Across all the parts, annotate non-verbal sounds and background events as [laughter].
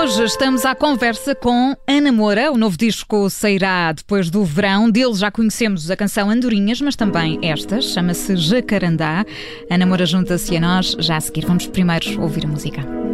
Hoje estamos à conversa com Ana Moura. O novo disco sairá depois do verão. Dele já conhecemos a canção Andorinhas, mas também esta, chama-se Jacarandá. Ana Moura junta-se a nós já a seguir. Vamos primeiro ouvir a música.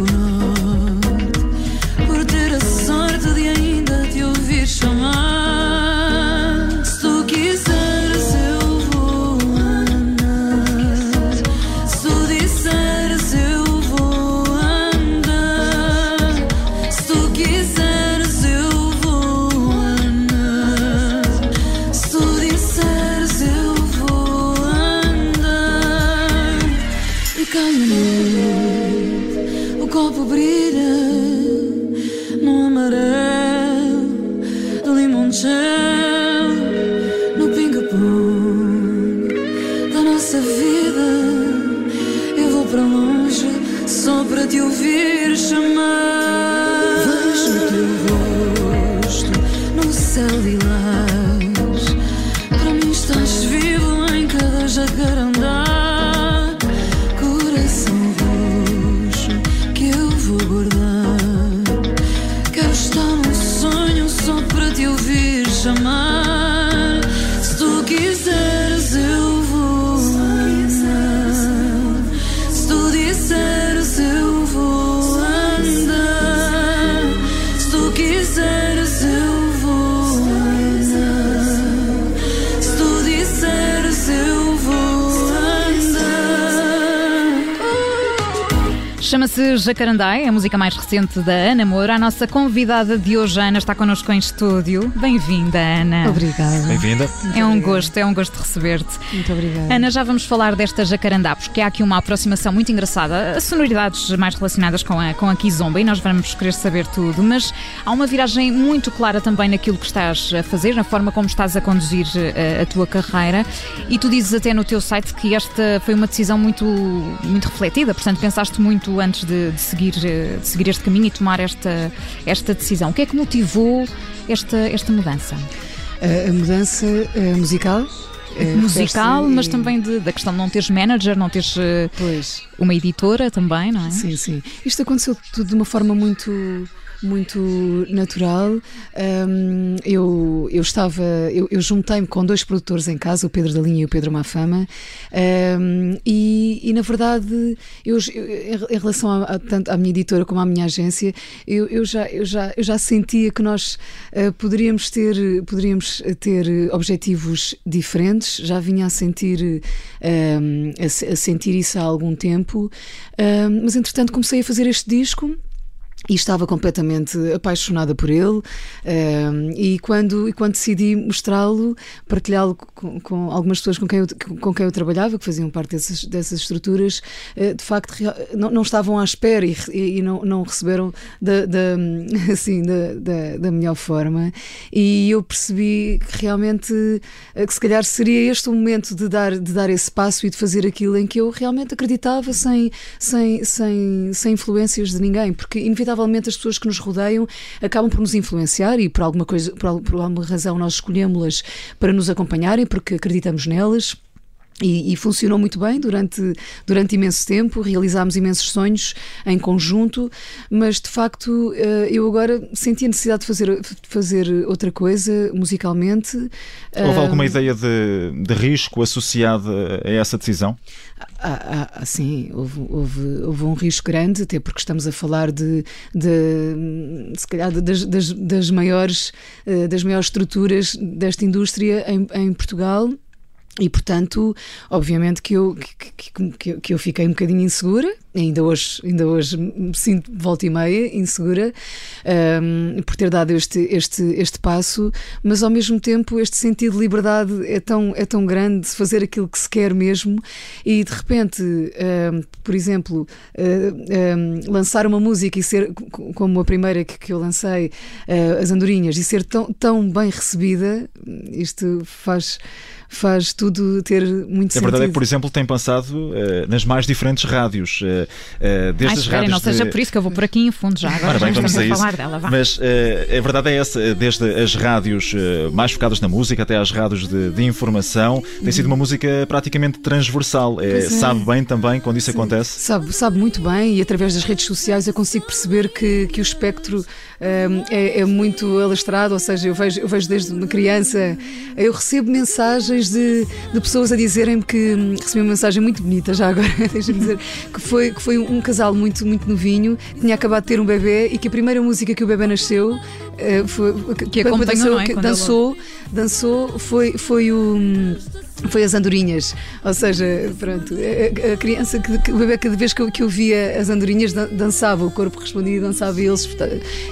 Não do Chama-se Jacarandá, é a música mais recente da Ana Moura. A nossa convidada de hoje, Ana, está connosco em estúdio. Bem-vinda, Ana. Obrigada. Bem-vinda. É um gosto, é um gosto receber-te. Muito obrigada. Ana, já vamos falar desta jacarandá, porque há aqui uma aproximação muito engraçada, sonoridades mais relacionadas com a, com a Kizomba, e nós vamos querer saber tudo, mas há uma viragem muito clara também naquilo que estás a fazer, na forma como estás a conduzir eh, a, tua carreira, e tu dizes até no teu site que esta foi uma decisão muito, muito refletida, portanto pensaste muito antes de, de seguir, eh, de seguir este caminho e tomar esta, esta decisão. O que é que motivou esta, esta mudança? A, mudança eh, musical. eh, Musical, mas também de- da questão de não teres manager, não teres Pois, uma editora também, não é? sim, sim. Isto aconteceu tudo de uma forma muito muito natural. Hum, eu, eu estava, eu, eu juntei-me com dois produtores em casa, o Pedro da Linha e o Pedro Mafama, hum, e, e, na verdade, eu, eu- em relação a, a- tanto à minha editora como à minha agência, eu, eu já, eu, já, eu já sentia que nós eh, poderíamos ter, poderíamos ter objetivos diferentes, já vinha a sentir, hum, a, a sentir isso há algum tempo, mas entretanto comecei a fazer este disco. E estava completamente apaixonada por ele, um, e, quando, e quando decidi mostrá-lo, partilhá-lo com, com algumas pessoas com quem, eu, com quem eu trabalhava, que faziam parte dessas, dessas estruturas, uh, de facto não, não estavam à espera e, e- não, não receberam da, da, [laughs] assim, da, da, da melhor forma. E eu percebi que realmente uh, que se calhar seria este o momento de dar, de dar esse passo e de fazer aquilo em que eu realmente acreditava sem, sem, sem, sem influências de ninguém, porque inevitavelmente as pessoas que nos rodeiam acabam por nos influenciar e por alguma coisa, por, por alguma razão nós escolhemos-las para nos acompanharem porque acreditamos nelas. E, e, funcionou muito bem durante, durante imenso tempo, realizámos imensos sonhos em conjunto, mas de facto eh, eu agora senti a necessidade de fazer, fazer outra coisa musicalmente. Houve alguma ideia de, de risco associada a essa decisão? Ah, ah, ah, sim, houve, houve, houve, um risco grande, até porque estamos a falar de, de se calhar, das, das, das, maiores, eh, das maiores estruturas desta indústria em, em Portugal e portanto, obviamente que eu, que, que, que, eu fiquei um bocadinho insegura, ainda hoje, ainda hoje me sinto volta e meia insegura um, por ter dado este, este, este passo, mas ao mesmo tempo este sentido de liberdade é tão, é tão grande de fazer aquilo que se quer mesmo e de repente, um, por exemplo, um, lançar uma música e ser como a primeira que, que eu lancei, uh, As Andorinhas, e ser tão, tão bem recebida, isto faz faz tudo ter muito sentido. A verdade é que, por exemplo, tem pensado uh, nas mais diferentes rádios. Uh, desde Ai, as rádios não de... seja por isso que eu vou por aqui em fundo já. Agora bem, vamos a, isso. falar dela. Vá. Mas a verdade é essa, desde as rádios mais focadas na música até às rádios de, de informação, tem sido uma música praticamente transversal. É, é. Sabe bem também quando isso Sim. acontece? Sabe, sabe muito bem e através das redes sociais eu consigo perceber que, que o espectro um, é, é, muito alastrado, ou seja, eu vejo, eu vejo desde uma criança, eu recebo mensagens de, de pessoas a dizerem-me que hum, recebi uma mensagem muito bonita já agora, [laughs] deixa-me dizer, que foi, que foi um casal muito, muito novinho, tinha acabado de ter um bebê e que a primeira música que o bebê nasceu uh, foi, que acompanhou, dançou, é? dançou, dançou, foi, foi o foi as andorinhas. Ou seja, pronto, a, a criança, que, o bebê, cada vez que eu, que eu via as andorinhas, dançava, o corpo respondia e dançava e eles,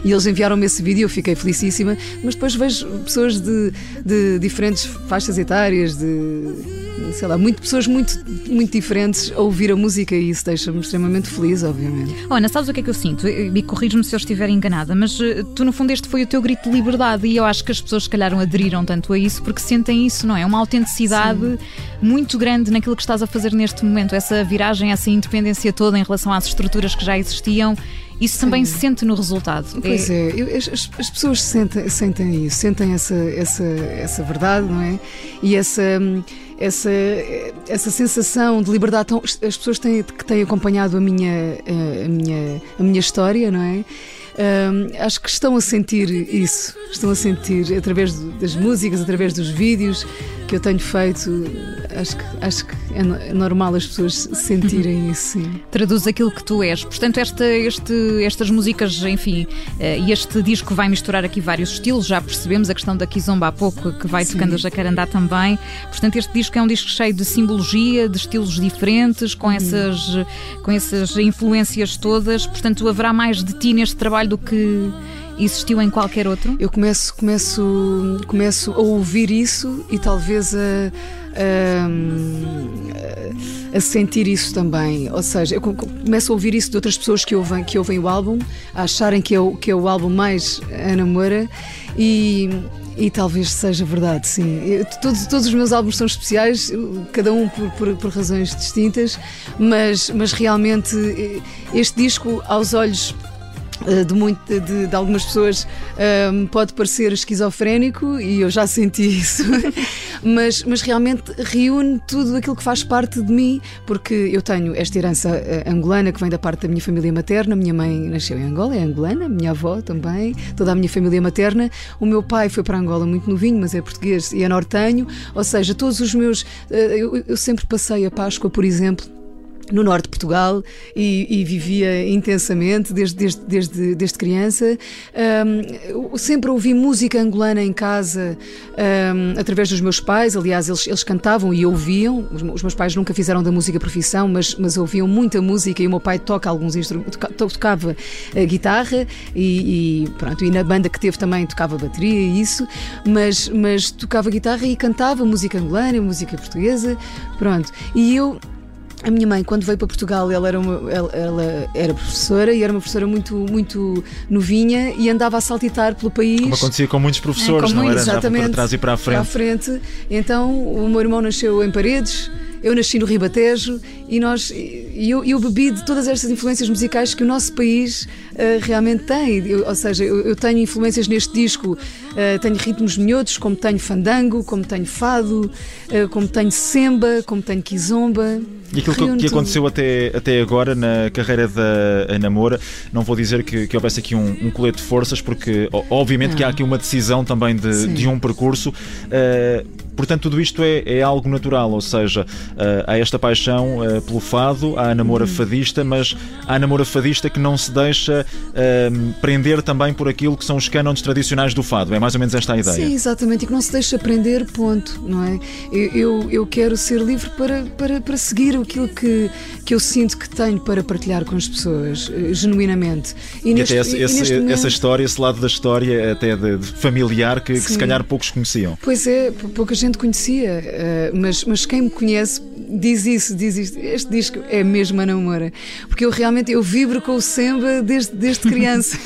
e eles enviaram-me esse vídeo, eu fiquei felicíssima. Mas depois vejo pessoas de, de diferentes faixas etárias, de sei lá, muito, pessoas muito, muito diferentes a ouvir a música e isso deixa-me extremamente feliz, obviamente. Ana, sabes o que é que eu sinto? E corrijo-me se eu estiver enganada, mas eh, tu, no fundo, este foi o teu grito de liberdade e eu acho que as pessoas, se calhar, aderiram tanto a isso porque sentem isso, não é? Uma autenticidade Sim. muito grande naquilo que estás a fazer neste momento, essa viragem, essa independência toda em relação às estruturas que já existiam isso também se sente no resultado. Pois é, é as, as, pessoas sentem, sentem isso, sentem essa, essa, essa verdade, não é? E essa. Essa, essa sensação de liberdade, tão, as pessoas têm, que têm acompanhado a minha, a, minha, a minha história, não é? Um, acho que estão a sentir isso, estão a sentir através das músicas, através dos vídeos que eu tenho feito. Acho que, acho que é, normal as pessoas sentirem isso. Sim. Traduz aquilo que tu és. Portanto, esta, este, estas músicas, enfim, eh, e este disco vai misturar aqui vários estilos. Já percebemos a questão da Kizomba há pouco, que vai sim. tocando a Jacarandá também. Portanto, este disco é um disco cheio de simbologia, de estilos diferentes, com, essas, com essas influências todas. Portanto, haverá mais de ti neste trabalho do que existiu em qualquer outro? Eu começo, começo, começo a ouvir isso e talvez a, a, sentir isso também. Ou seja, eu começo a ouvir isso de outras pessoas que ouvem, que ouvem o álbum, a acharem que é o, que é o álbum mais Ana Moura e. E talvez seja verdade, sim. Eu, todos, todos os meus álbuns são especiais, cada um por, por, por razões distintas, mas, mas realmente eh, este disco, aos olhos de, muito, de, de, algumas pessoas um, ehm, pode parecer esquizofrénico e eu já senti [laughs] isso, mas, mas realmente reúne tudo aquilo que faz parte de mim, porque eu tenho esta herança uh, angolana que vem da parte da minha família materna. Minha mãe nasceu em Angola, é angolana, minha avó também, toda a minha família materna. O meu pai foi para Angola muito novinho, mas é português e é nortenho, ou seja, todos os meus. Uh, eu, eu sempre passei a Páscoa, por exemplo no norte de Portugal e, e vivia intensamente desde, desde, desde, desde criança. Um, sempre ouvi música angolana em casa um, através dos meus pais. Aliás, eles, eles cantavam e ouviam. Os, meus pais nunca fizeram da música profissão, mas, mas ouviam muita música e o meu pai toca alguns instrumentos, tocava a guitarra e, e, pronto, e na banda que teve também tocava bateria e isso, mas, mas tocava guitarra e cantava música angolana, música portuguesa, pronto. E eu a minha mãe, quando veio para Portugal, ela era, uma, ela, ela, era professora e era uma professora muito, muito novinha e andava a saltitar pelo país. Como acontecia com muitos professores, é, não era? Exatamente. para trás e para a frente. Para a frente. Então, o meu irmão nasceu em Paredes eu nasci no Ribatejo e nós, eu, eu bebi de todas estas influências musicais que o nosso país uh, realmente tem. Eu, ou seja, eu, eu, tenho influências neste disco, uh, tenho ritmos minhotos, como tenho fandango, como tenho fado, uh, como tenho semba, como tenho kizomba. E aquilo que, que aconteceu até, até agora na carreira da Namora, não vou dizer que, que houvesse aqui um, um colete de forças, porque obviamente não. que há aqui uma decisão também de, de um percurso. Uh, Portanto, tudo isto é, é algo natural, ou seja, uh, há esta paixão uh, pelo fado, há a namora uhum. fadista, mas há a namora fadista que não se deixa uh, prender também por aquilo que são os cânones tradicionais do fado. É mais ou menos esta a ideia. Sim, exatamente, e que não se deixa prender, ponto, não é? Eu, eu, eu quero ser livre para, para, para seguir aquilo que, que eu sinto que tenho para partilhar com as pessoas, genuinamente. E, e neste, até esse, e esse, momento... essa história, esse lado da história, até de, de familiar, que, que, se calhar poucos conheciam. Pois é, pouca gente conhecia, uh, mas, mas quem me conhece diz isso, diz isto. Este disco é mesmo a namora. Porque eu realmente eu vibro com o samba desde, desde criança.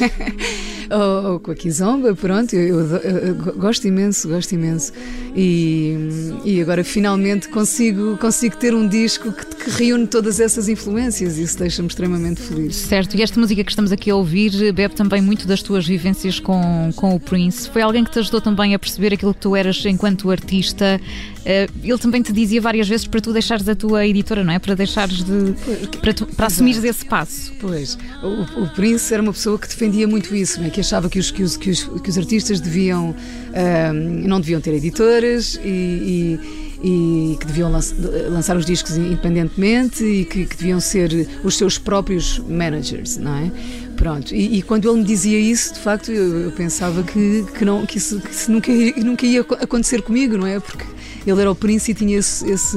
ou, [laughs] ou, com a Kizomba, pronto, eu, eu, eu, gosto imenso, gosto imenso. E, e agora finalmente consigo, consigo ter um disco que, que reúne todas essas influências isso deixa-me extremamente feliz. Certo, e esta música que estamos aqui a ouvir bebe também muito das tuas vivências com, com o Prince. Foi alguém que te ajudou também a perceber aquilo que tu eras enquanto artista. Uh, ele também te dizia várias vezes para tu deixares a tua editora, não é? Para deixares de. para, tu, para assumires esse passo. Pois, o, o, Prince era uma pessoa que defendia muito isso, não é? que achava que os, que os, que os, que os artistas deviam. Uh, não deviam ter editoras e, e e que deviam lançar os discos independentemente e que, que, deviam ser os seus próprios managers, não é? Pronto, e, e quando ele me dizia isso, de facto, eu, eu pensava que, que, não, que isso, que isso nunca, nunca ia acontecer comigo, não é? Porque ele era o príncipe e tinha esse, esse,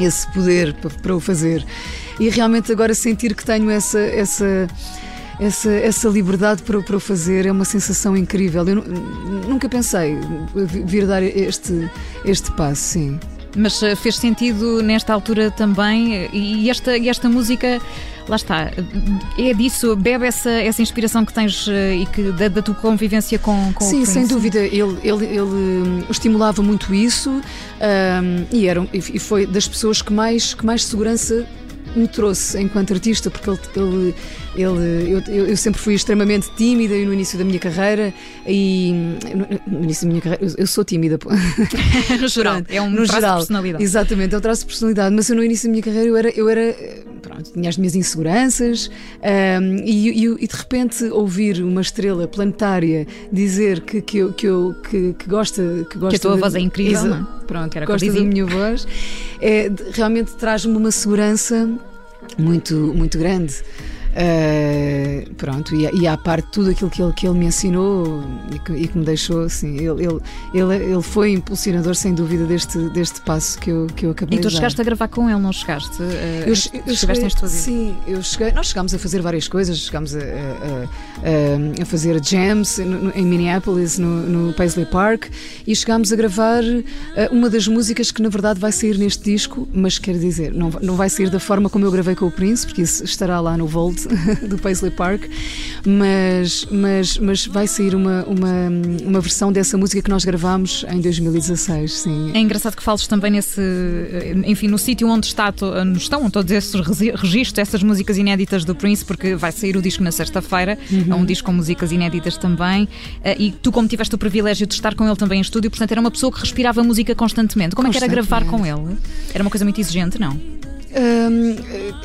esse poder para, para o fazer. E realmente agora sentir que tenho essa. essa essa, essa liberdade para, para o fazer é uma sensação incrível. Eu nunca pensei vir dar este, este passo, sim. Mas eh, fez sentido nesta altura também, e esta, e esta música lá está, é disso, bebe essa, essa inspiração que tens eh, e que da, da tua convivência com, com Sim, sem dúvida, ele, ele, ele hum, estimulava muito isso um, e, era, e foi das pessoas que mais, que mais segurança me trouxe enquanto artista, porque ele, ele, ele eu, eu, sempre fui extremamente tímida no início da minha carreira e no, no início da minha carreira eu, eu sou tímida. [laughs] no geral, é um no traço geral, de personalidade. Exatamente, é um traço de personalidade, mas eu no início da minha carreira eu era, eu era pronto, tinha as minhas inseguranças um, e, e, e, de repente ouvir uma estrela planetária dizer que, que, eu, que, eu, que, que gosta que gosta que a tua de, voz é incrível, não? É? Pronto, Era gosta da minha voz, é, realmente traz-me uma segurança muito, muito grande. Uh, pronto, e, e à parte tudo aquilo que ele, que ele me ensinou e que, e que me deixou, assim, ele, ele, ele, ele foi impulsionador sem dúvida deste, deste passo que eu, que eu acabei de E tu chegaste a gravar com ele, não chegaste? Uh, eu, eu cheguei, em estúdio? Sim, eu cheguei, nós chegámos a fazer várias coisas, chegámos a, a, a, a fazer jams em Minneapolis, no, no, Paisley Park, e chegámos a gravar uma das músicas que na verdade vai sair neste disco, mas quer dizer, não, não vai sair da forma como eu gravei com o Prince, porque isso estará lá no Volt [laughs] do Paisley Park, mas, mas, mas vai sair uma, uma, uma versão dessa música que nós gravámos em 2016, sim. É engraçado que fales também nesse, enfim, no sítio onde está, estão todos esses registros, essas músicas inéditas do Prince, porque vai sair o disco na sexta-feira, uhum. é um disco com músicas inéditas também, eh, e tu como tiveste o privilégio de estar com ele também em estúdio, portanto era uma pessoa que respirava música constantemente. Como é que era gravar com ele? Era uma coisa muito exigente, não?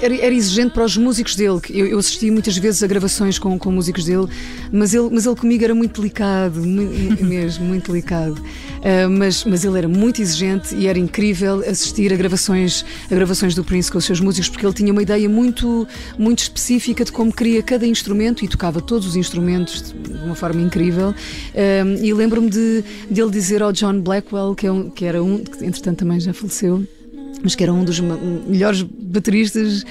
Era, exigente para os músicos dele. Eu, eu, assisti muitas vezes a gravações com, com músicos dele, mas ele, mas ele comigo era muito delicado, muito, [laughs] mesmo, muito delicado. Uh, mas, mas ele era muito exigente e era incrível assistir a gravações, a gravações do Prince com os seus músicos, porque ele tinha uma ideia muito, muito específica de como queria cada instrumento e tocava todos os instrumentos de uma forma incrível. E lembro-me de, de ele dizer ao John Blackwell, que, é um, que era um, que entretanto também já faleceu mas que era um dos melhores bateristas,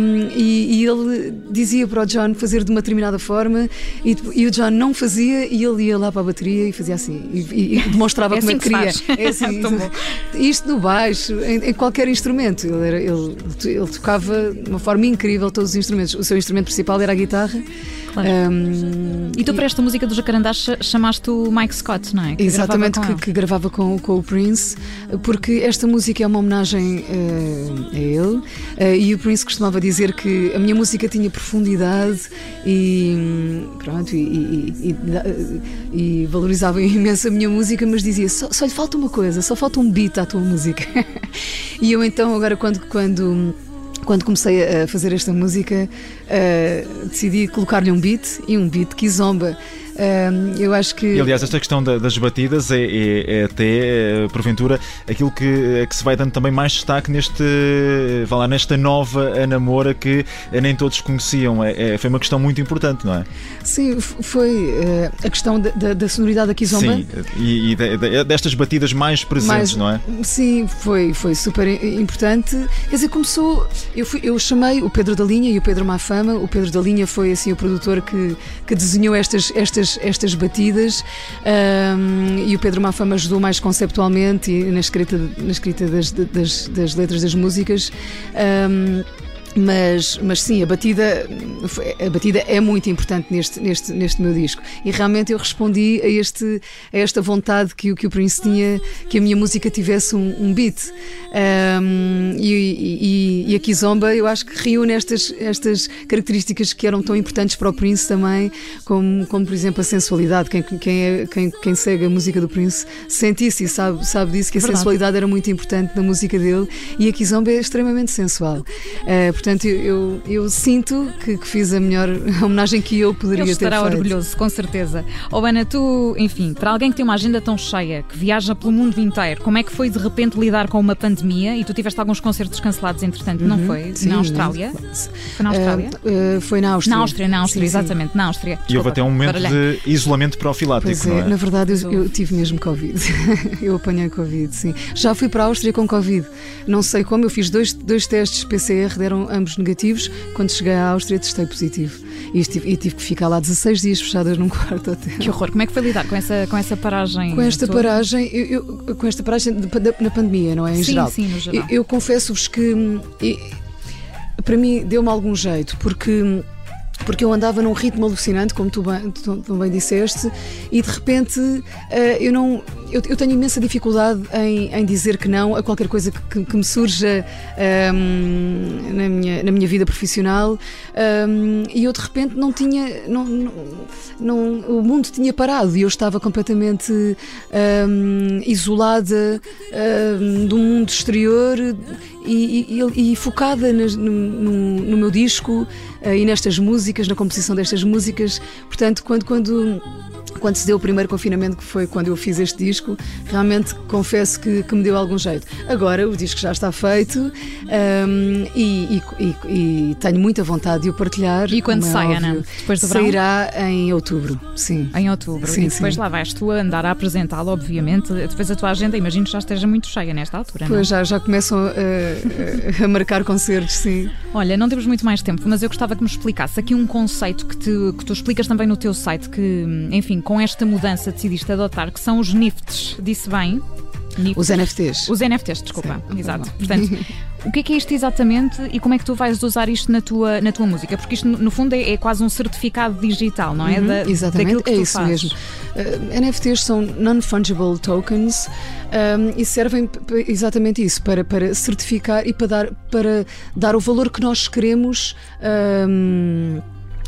um, e, e, ele dizia para o John fazer de uma determinada forma, e, e, o John não fazia, e ele ia lá para a bateria e fazia assim, e, e [laughs] demonstrava é como é que queria. É assim, [laughs] [laughs] isto no baixo, em, em, qualquer instrumento. Ele, era, ele, ele tocava de uma forma incrível todos os instrumentos. O seu instrumento principal era a guitarra. Claro. Um, e tu para esta música do Jacarandá chamaste o Mike Scott, não é? Que exatamente, gravava que, que, gravava com, com, o Prince, porque esta música é uma homenagem uh, a ele uh, e o Prince costumava dizer que a minha música tinha profundidade e pronto, e, e, e, e valorizava imenso a minha música, mas dizia só, só lhe falta uma coisa, só falta um beat à tua música. [laughs] e eu então agora quando, quando quando comecei a fazer esta música, uh, decidi colocar-lhe um beat e um beat que zomba eu acho que. E, aliás, esta questão das batidas é, é, é até, eh, porventura, aquilo que, eh, que se vai dando também mais destaque neste, vá lá, nesta nova Anamora que nem todos conheciam. É, é, foi uma questão muito importante, não é? Sim, foi a questão da, da sonoridade aqui zomba. Sim, e, e de, de, destas batidas mais presentes, mais, não é? Sim, foi, foi super importante. Quer dizer, começou. Eu, fui, eu chamei o Pedro da Linha e o Pedro Mafama. O Pedro da Linha foi assim o produtor que, que desenhou estas, estas estas, batidas um, e o Pedro Mafama ajudou mais conceptualmente na escrita, na escrita das, das, das letras das músicas. Um, mas, mas sim, a batida, a batida é muito importante neste, neste, neste meu disco. E realmente eu respondi a, este, a esta vontade que, que o Prince tinha, que a minha música tivesse um, um beat. Um, e, e, e a Kizomba, eu acho que reúne estas, estas características que eram tão importantes para o Prince também, como, como por exemplo a sensualidade. Quem, quem, é, quem, quem segue a música do Prince sente isso e sabe, sabe disso, que a Verdade. sensualidade era muito importante na música dele. E a Kizomba é extremamente sensual. Uh, portanto, eu, eu, eu sinto que, que, fiz a melhor [laughs] homenagem que eu poderia Ele ter feito. estará orgulhoso, com certeza. Oh, Ana, tu, enfim, para alguém que tem uma agenda tão cheia, que viaja pelo mundo inteiro, como é que foi de repente lidar com uma pandemia? E tu tiveste alguns concertos cancelados, entretanto, uhum, não foi? Sim, na Austrália? Foi na Austrália? Uh, uh, foi na Áustria. Na Áustria, na Áustria, sim, exatamente, sim. na Áustria. Desculpa, e houve até um momento de isolamento profilático, pois é, é? Na verdade, eu, eu tive mesmo Covid. [laughs] eu apanhei Covid, sim. Já fui para a Áustria com Covid. Não sei como, eu fiz dois, dois testes PCR, deram ambos negativos. Quando cheguei à Áustria, testei positivo. E, estive, e tive que ficar lá 16 dias fechadas num [laughs] quarto hotel. Que horror! Como é que foi lidar com essa, com essa paragem? Com esta toda? paragem, eu, eu, com esta paragem de, de, na pandemia, não é? Em sim, geral. Sim, no geral. Eu, eu confesso-vos que. para mim deu-me algum jeito, porque porque eu andava num ritmo alucinante, como tu bem, tu, tu bem disseste, e de repente uh, eu não. Eu, eu, tenho imensa dificuldade em, em, dizer que não a qualquer coisa que, que me surja um, na, minha, na minha vida profissional um, e eu de repente não tinha. Não, não, não, o mundo tinha parado e eu estava completamente um, isolada do mundo exterior e, e, e focada no, no, no, meu disco uh, e nestas músicas, na composição destas músicas. Portanto, quando, quando quando se deu o primeiro confinamento, que foi quando eu fiz este disco, realmente confesso que, que me deu algum jeito. Agora o disco já está feito um, e, e, e, tenho muita vontade de o partilhar. E quando é sai, óbvio, Ana? Depois do Sairá em outubro, sim. Em outubro. Sim, e depois sim. lá vais tu a andar a apresentá-lo, obviamente. Depois a tua agenda, imagino que já esteja muito cheia nesta altura. Pois não? já, já começam a, a, a marcar concertos, sim. Olha, não temos muito mais tempo, mas eu gostava que me explicasse aqui um conceito que, te, que tu explicas também no teu site, que, enfim, com esta mudança decidiste adotar, que são os NIFTs. Disse bem? NIFTs. Os NFTs. Os NFTs, desculpa. Sim, Exato. Portanto, o que é que é isto exatamente e como é que tu vais usar isto na tua, na tua música? Porque isto, no fundo, é, é quase um certificado digital, não é? Uhum, da, exatamente, é isso fazes. mesmo. Uh, NFTs são Non-Fungible Tokens um, e servem exatamente isso, para, para certificar e para dar, para dar o valor que nós queremos. Um,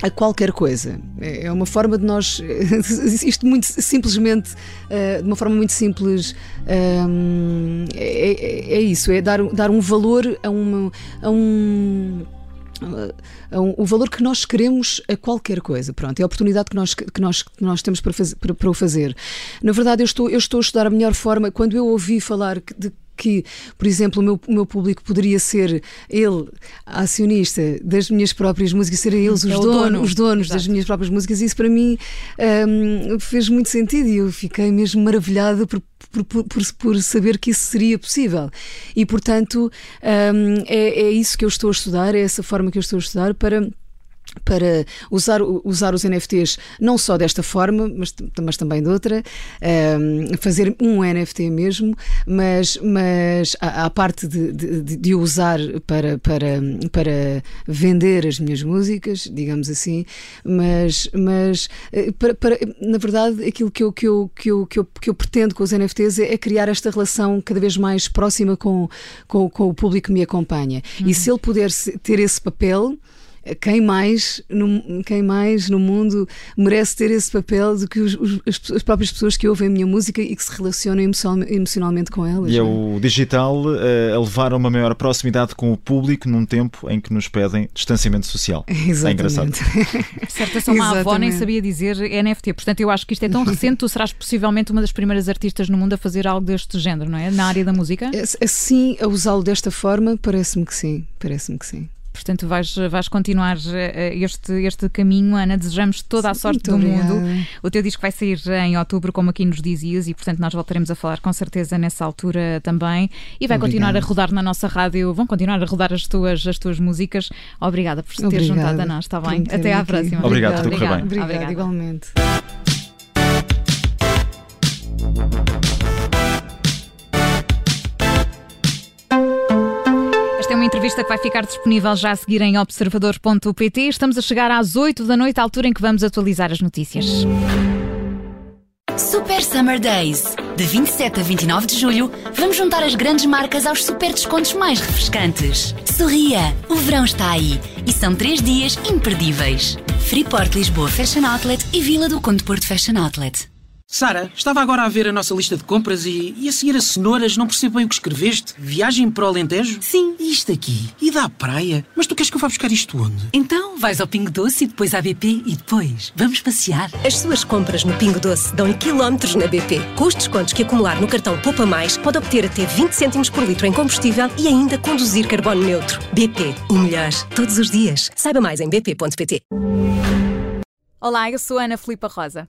a qualquer coisa. É uma forma de nós, [laughs] isto muito simplesmente, eh, de uma forma muito simples, ehm, é, é, é isso, é dar, dar um valor a, uma, a um o valor que nós queremos a qualquer coisa. Pronto, é a oportunidade que nós, que nós, que nós temos para, fazer, para, para o fazer. Na verdade, eu estou, eu estou a estudar a melhor forma. Quando eu ouvi falar de que, por exemplo, o meu, o meu público poderia ser ele, acionista das minhas próprias músicas, serem eles os, é dono, dono. os donos Exato. das minhas próprias músicas, isso para mim um, fez muito sentido e eu fiquei mesmo maravilhada por, por, por, por, saber que isso seria possível. E, portanto, um, é, é isso que eu estou a estudar, é essa forma que eu estou a estudar para para usar, usar os NFTs não só desta forma, mas, mas também de outra, um, fazer um NFT mesmo, mas, mas a, a parte de, de, de, usar para, para, para vender as minhas músicas, digamos assim, mas, mas eh, para, para, na verdade aquilo que eu, que, eu, que, eu, que, eu, que eu pretendo com os NFTs é, é criar esta relação cada vez mais próxima com, com, com o público que me acompanha. Uhum. E se ele puder ter esse papel, quem mais no, quem mais no mundo merece ter esse papel do que os, os, as, próprias pessoas que ouvem a minha música e que se relacionam emocionalmente com elas. E é o digital uh, a levar a uma maior proximidade com o público num tempo em que nos pedem distanciamento social. [laughs] Exatamente. É engraçado. [laughs] Certa só uma avó nem sabia dizer NFT. Portanto, eu acho que isto é tão recente, tu serás possivelmente uma das primeiras artistas no mundo a fazer algo deste género, não é? Na área da música? Assim, a usá-lo desta forma, parece-me que sim. Parece-me que sim. Portanto, vais, vais continuar eh, este, este caminho, Ana. Desejamos toda a sorte do obrigada. mundo. O teu disco vai sair em outubro, como aqui nos dizias, e portanto nós voltaremos a falar com certeza nessa altura também. E vai Obrigada. continuar a rodar na nossa rádio, vão continuar a rodar as tuas, as tuas músicas. Obrigada por se ter juntado a nós, está bem? Até à próxima. Obrigado, tudo Obrigada, bem. Obrigada, igualmente. Uma entrevista que vai ficar disponível já a seguir em observador.pt. Estamos a chegar às 8 da noite, à altura em que vamos atualizar as notícias. Super Summer Days. De 27 a 29 de julho, vamos juntar as grandes marcas aos super descontos mais refrescantes. Sorria, o verão está aí e são três dias imperdíveis. Freeport Lisboa Fashion Outlet e Vila do Conde Porto Fashion Outlet. Sara, estava agora a ver a nossa lista de compras e, e a seguir as cenouras, não percebo bem o que escreveste. Viagem para o Alentejo? Sim. E isto aqui? E da praia? Mas tu queres que eu vá buscar isto onde? Então, vais ao Pingo Doce e depois à BP e depois vamos passear. As suas compras no Pingo Doce dão em quilómetros na BP. Com os descontos que acumular no cartão Poupa Mais, pode obter até 20 cêntimos por litro em combustível e ainda conduzir carbono neutro. BP, o melhor, todos os dias. Saiba mais em bp.pt. Olá, eu sou Ana Filipa Rosa.